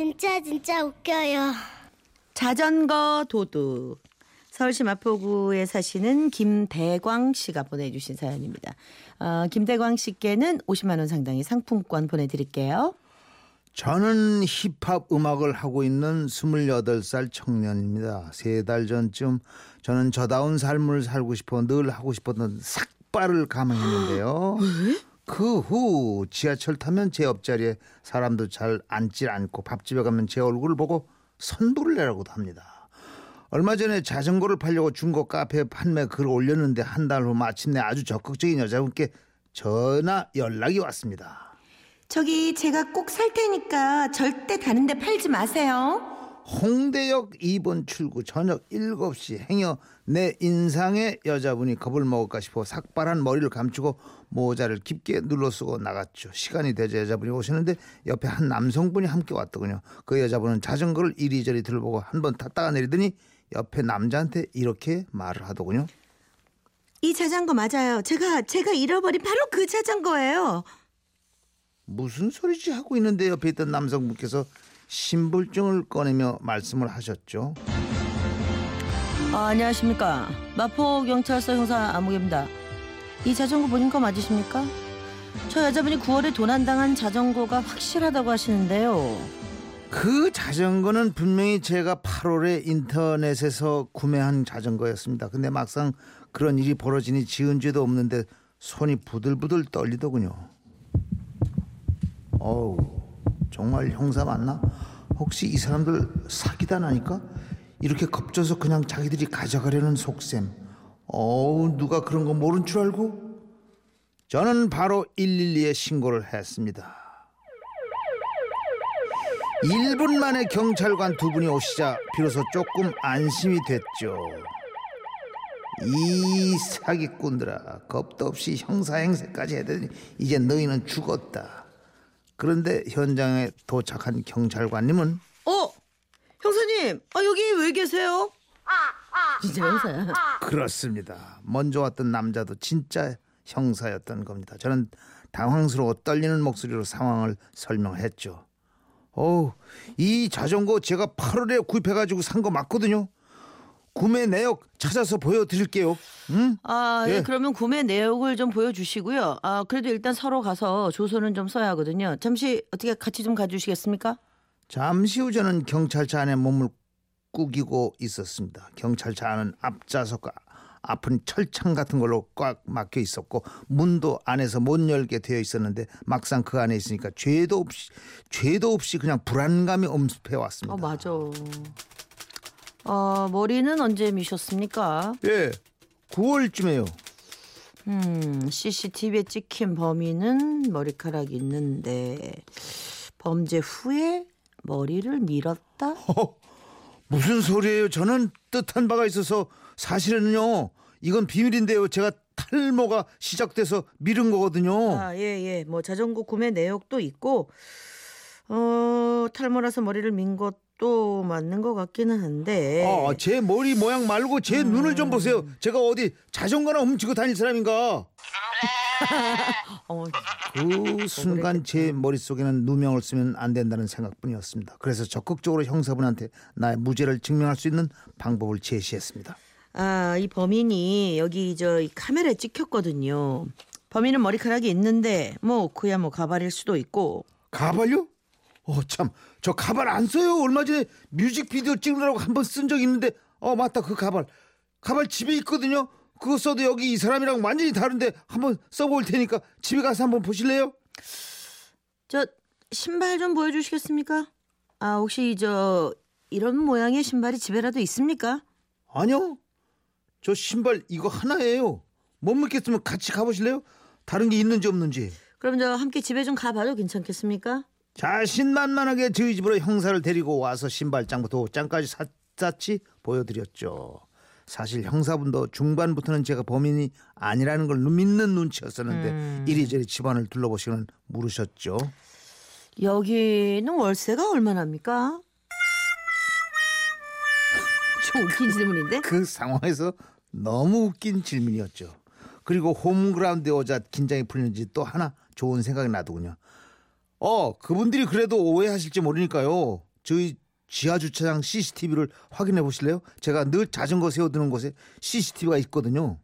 진짜 진짜 웃겨요. 자전거 도둑. 서울시 마포구에 사시는 김대광 씨가 보내주신 사연입니다. 어, 김대광 씨께는 50만 원 상당의 상품권 보내드릴게요. 저는 힙합 음악을 하고 있는 28살 청년입니다. 세 달 전쯤 저는 저다운 삶을 살고 싶어 늘 하고 싶었던 삭발을 감행했는데요. 그 후 지하철 타면 제 옆자리에 사람도 잘 앉질 않고 밥집에 가면 제 얼굴을 보고 선불을 내라고도 합니다. 얼마 전에 자전거를 팔려고 중고 카페에 판매 글을 올렸는데 한 달 후 마침내 아주 적극적인 여자분께 전화 연락이 왔습니다. 저기 제가 꼭 살 테니까 절대 다른 데 팔지 마세요. 홍대역 2번 출구 저녁 7시 행여 내 인상의 여자분이 겁을 먹을까 싶어 삭발한 머리를 감추고 모자를 깊게 눌러 쓰고 나갔죠. 시간이 되자 여자분이 오시는데 옆에 한 남성분이 함께 왔더군요. 그 여자분은 자전거를 이리저리 들보고 한 번 탔다가 내리더니 옆에 남자한테 이렇게 말을 하더군요. 이 자전거 맞아요. 제가 제가 잃어버린 바로 그 자전거예요. 무슨 소리지 하고 있는데 옆에 있던 남성분께서 신분증을 꺼내며 말씀을 하셨죠. 아, 안녕하십니까. 마포 경찰서 형사 아무개입니다. 이 자전거 본인 거 맞으십니까? 저 여자분이 9월에 도난당한 자전거가 확실하다고 하시는데요. 그 자전거는 분명히 제가 8월에 인터넷에서 구매한 자전거였습니다. 근데 막상 그런 일이 벌어지니 지은 죄도 없는데 손이 부들부들 떨리더군요. 어우, 정말 형사 맞나? 혹시 이 사람들 사기다 나니까? 이렇게 겁줘서 그냥 자기들이 가져가려는 속셈. 어우, 누가 그런 거 모른 줄 알고? 저는 바로 112에 신고를 했습니다. 1분 만에 경찰관 두 분이 오시자 비로소 조금 안심이 됐죠. 이 사기꾼들아 겁도 없이 형사행세까지 해더니 이제 너희는 죽었다. 그런데 현장에 도착한 경찰관님은 어? 형사님, 아, 여기 왜 계세요? 진짜 형사야. 그렇습니다. 먼저 왔던 남자도 진짜 형사였던 겁니다. 저는 당황스러워 떨리는 목소리로 상황을 설명했죠. 어우, 이 자전거 제가 8월에 구입해가지고 산 거 맞거든요. 구매 내역 찾아서 보여드릴게요. 응? 아, 예, 예. 그러면 구매 내역을 좀 보여주시고요. 아, 그래도 일단 서로 가서 조서는 좀 써야 하거든요. 잠시 어떻게 같이 좀 가주시겠습니까? 잠시 후 저는 경찰차 안에 몸을 꾸기고 있었습니다. 경찰차 안은 앞좌석과 앞은 철창 같은 걸로 꽉 막혀 있었고 문도 안에서 못 열게 되어 있었는데 막상 그 안에 있으니까 죄도 없이 죄도 없이 그냥 불안감이 엄습해 왔습니다. 어, 맞아. 어, 머리는 언제 미셨습니까? 예, 9월쯤에요. 음, CCTV에 찍힌 범인은 머리카락이 있는데 범죄 후에 머리를 밀었다? 무슨 소리예요? 저는 뜻한 바가 있어서 사실은요. 이건 비밀인데요. 제가 탈모가 시작돼서 미룬 거거든요. 아, 예, 예. 뭐 자전거 구매 내역도 있고 어, 탈모라서 머리를 민 것도 맞는 것 같기는 한데. 아, 제 머리 모양 말고 제 눈을 좀 보세요. 제가 어디 자전거나 훔치고 다닐 사람인가? 어, 그 순간 제 머릿속에는 누명을 쓰면 안 된다는 생각뿐이었습니다. 그래서 적극적으로 형사분한테 나의 무죄를 증명할 수 있는 방법을 제시했습니다. 아, 이 범인이 여기 저 이 카메라에 찍혔거든요. 범인은 머리카락이 있는데 뭐 그야 뭐 가발일 수도 있고 가발요? 어, 참. 저 가발 안 써요. 얼마 전에 뮤직비디오 찍느라고 한 번 쓴 적 있는데 어, 맞다. 그 가발. 가발 집에 있거든요. 그거 써도 여기 이 사람이랑 완전히 다른데 한번 써볼 테니까 집에 가서 한번 보실래요? 저 신발 좀 보여주시겠습니까? 아 혹시 저 이런 모양의 신발이 집에라도 있습니까? 아니요. 저 신발 이거 하나예요. 못 믿겠으면 같이 가보실래요? 다른 게 있는지 없는지. 그럼 저 함께 집에 좀 가봐도 괜찮겠습니까? 자신만만하게 저희 집으로 형사를 데리고 와서 신발장부터 옷장까지 샅샅이 보여드렸죠. 사실 형사분도 중반부터는 제가 범인이 아니라는 걸 믿는 눈치였었는데 음. 이리저리 집안을 둘러보시고는 물으셨죠. 여기는 월세가 얼마나입니까? 좀 웃긴 질문인데? 그 상황에서 너무 웃긴 질문이었죠. 그리고 홈그라운드에 오자 긴장이 풀리는지 또 하나 좋은 생각이 나더군요. 어, 그분들이 그래도 오해하실지 모르니까요. 저희 지하 주차장 CCTV를 확인해 보실래요? 제가 늘 자전거 세워두는 곳에 CCTV가 있거든요.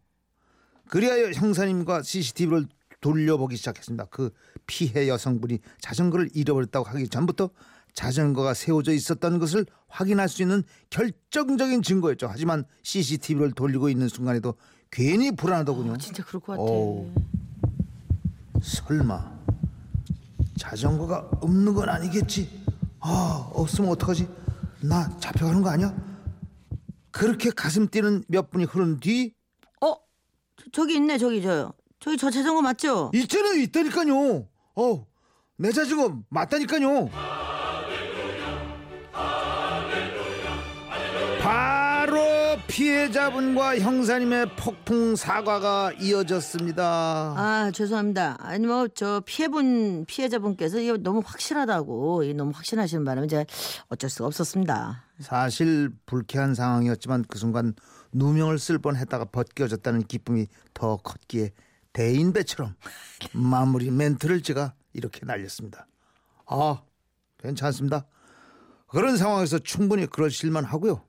그리하여 형사님과 CCTV를 돌려보기 시작했습니다. 그 피해 여성분이 자전거를 잃어버렸다고 하기 전부터 자전거가 세워져 있었던 것을 확인할 수 있는 결정적인 증거였죠. 하지만 CCTV를 돌리고 있는 순간에도 괜히 불안하더군요. 어, 진짜 그럴 것 같아. 어우. 설마 자전거가 없는 건 아니겠지? 아 없으면 어떡하지? 나 잡혀가는 거 아니야? 그렇게 가슴 뛰는 몇 분이 흐른 뒤 어? 저- 저기 있네 저기 저요. 저기 저 자전거 맞죠? 있잖아요 있다니까요. 어, 내 자전거 맞다니까요. 피해자분과 형사님의 폭풍 사과가 이어졌습니다. 아 죄송합니다. 아니 뭐 저 피해분 피해자분께서 이게 너무 확실하다고 이 너무 확신하시는 바람에 제가 어쩔 수가 없었습니다. 사실 불쾌한 상황이었지만 그 순간 누명을 쓸 뻔했다가 벗겨졌다는 기쁨이 더 컸기에 대인배처럼 마무리 멘트를 제가 이렇게 날렸습니다. 아 괜찮습니다. 그런 상황에서 충분히 그러실만 하고요.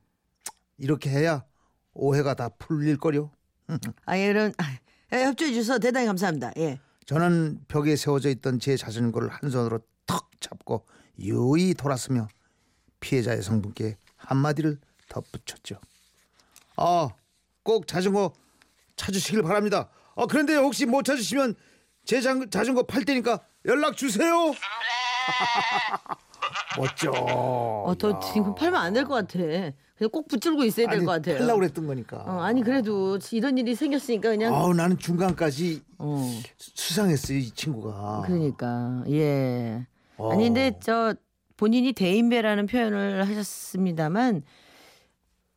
이렇게 해야 오해가 다 풀릴 거요. 아 예, 그럼 아, 예, 협조해 주셔서 대단히 감사합니다. 예. 저는 벽에 세워져 있던 제 자전거를 한 손으로 턱 잡고 유이 돌았으며 피해자 여성분께 한마디를 덧붙였죠. 아, 꼭 자전거 찾으시길 바랍니다. 아, 그런데 혹시 못 찾으시면 제 자- 자전거 팔 테니까 연락 주세요. 멋져. 어, 더 지금 팔면 안 될 것 같아. 그냥 꼭 붙들고 있어야 될 것 같아요. 팔라고 그랬던 거니까. 어, 아니 그래도 이런 일이 생겼으니까 그냥 아우 나는 중간까지 어. 수상했어요 이 친구가. 그러니까 예. 어. 아니 근데 저 본인이 대인배라는 표현을 하셨습니다만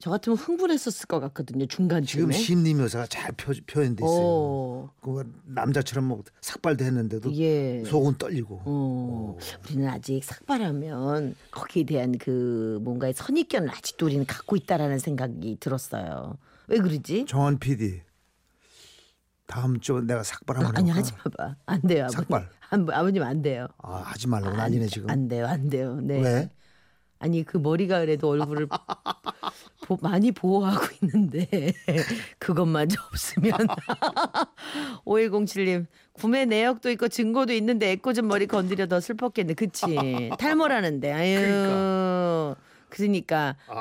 저 같으면 흥분했었을 것 같거든요 지금 중간쯤에. 심리 묘사가 잘 표, 표현돼 있어요. 어, 그 남자처럼 뭐 삭발도 했는데도 예. 속은 떨리고. 어, 우리는 아직 삭발하면 거기에 대한 그 뭔가의 선입견을 아직도 우리는 갖고 있다라는 생각이 들었어요. 왜 그러지? 정원 PD 다음 주 내가 삭발 한번 아니? 하지 마봐. 안 돼요 아버님. 삭발. 안, 아버님 안 돼요. 아, 하지 말라고 난리네 지금. 안 돼요 안 돼요. 네. 왜? 아니 그 머리가 그래도 얼굴을 보- 많이 보호하고 있는데 그것마저 없으면. 5107님 구매 내역도 있고 증거도 있는데 애꿎은 머리 건드려 더 슬펐겠네. 그치? 탈모라는데. 아유. 그러니까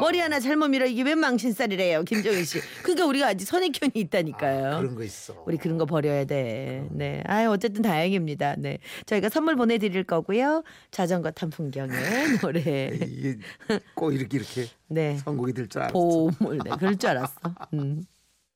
머리 하나 잘못 밀어 이게 웬 망신살이래요 김정희 씨 그러니까 우리가 아직 선입견이 있다니까요 그런 거 있어. 우리 그런 거 버려야 돼. 네. 아, 어쨌든 다행입니다. 네. 저희가 선물 보내 드릴 거고요. 자전거 탄 풍경의 노래. 이게 꼭 이렇게 이렇게 네. 선곡이 될 줄 알았어. 보물. 네. 그럴 줄 알았어. 음.